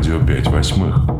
Радио 5 восьмых.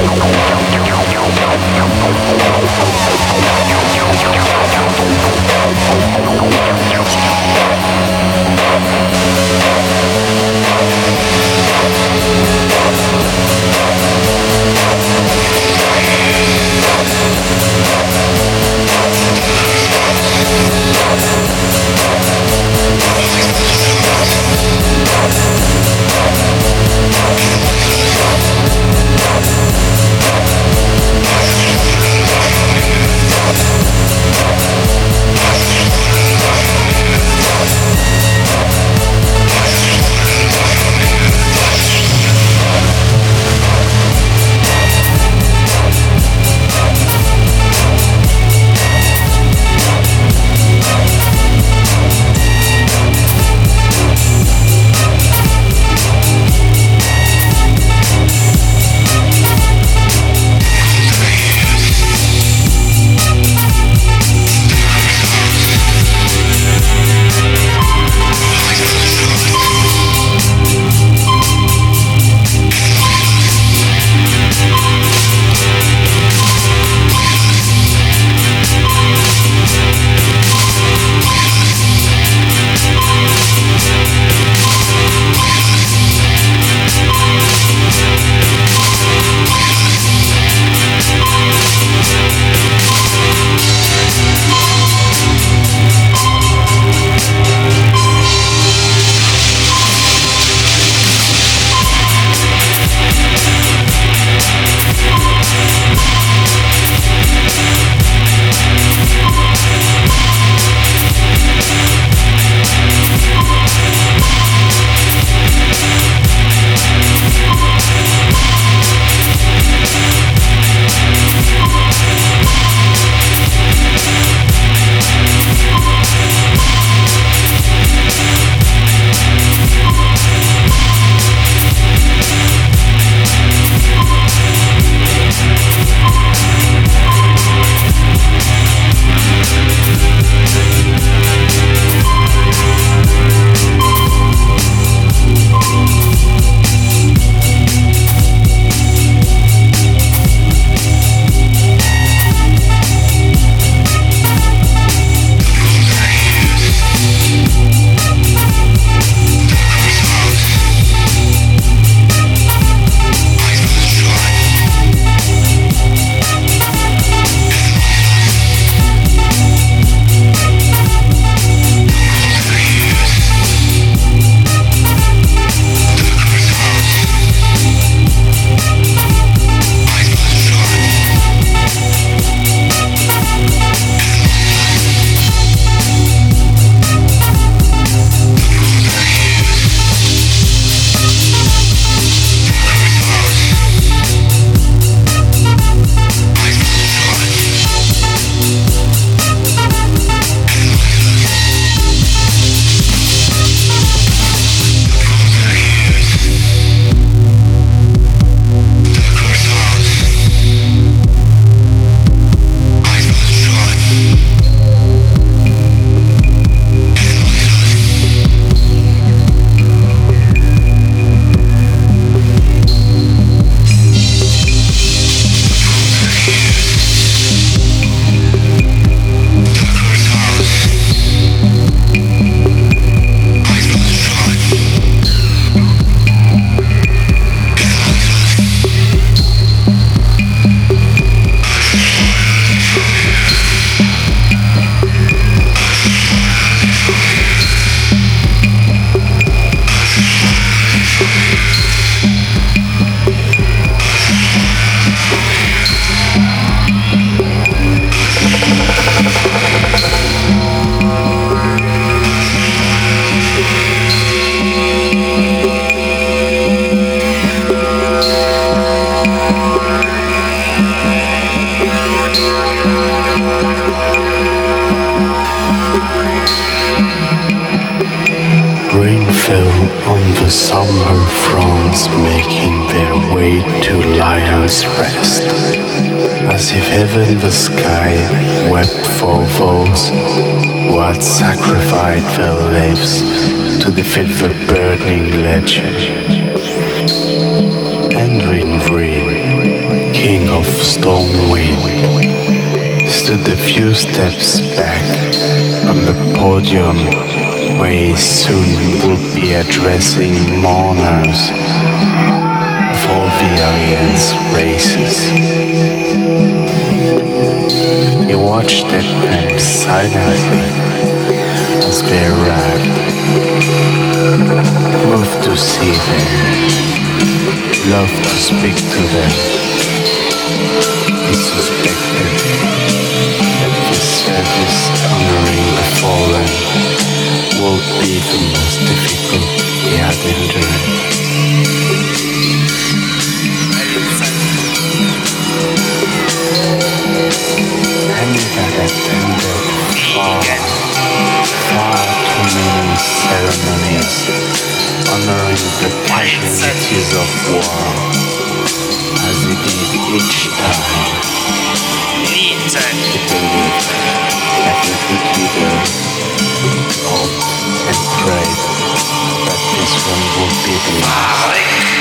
Bye. To the burning Legion. Henry Wrynn, king of Stormwind, stood a few steps back from the podium where he soon would be addressing mourners of all the Alliance races. He watched that them silently they arrived, moved to see them, loved to speak to them. He suspected that this service honoring the fallen will be the most difficult had endured. Henry had attended far, far too many ceremonies honoring the casualties of war as he did each time. He believed that we could be there hope and pray that this one would be the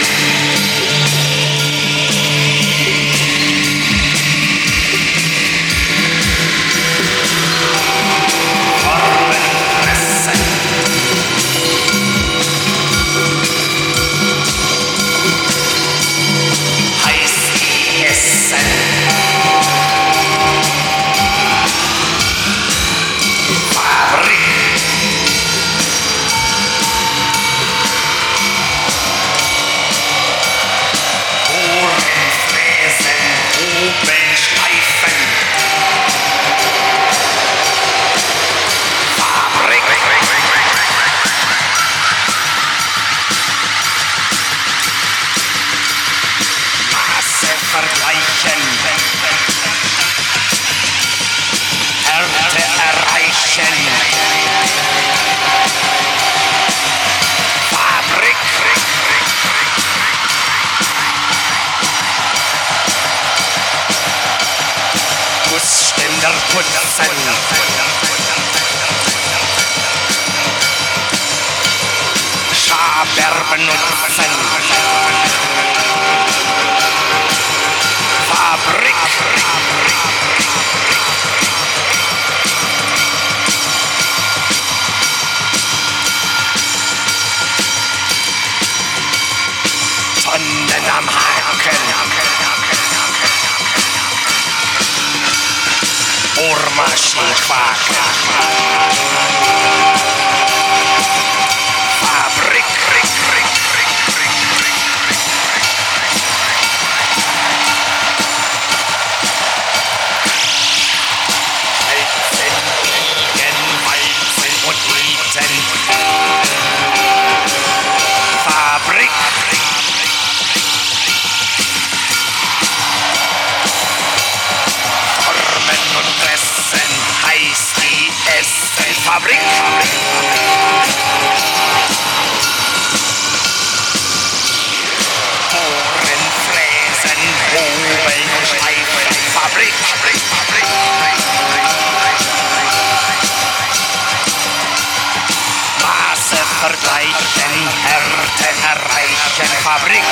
Fabrik.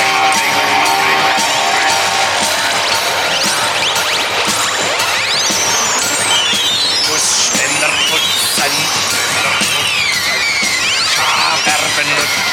Muss schneller putzen, schneller putzen, Schaber benutzen.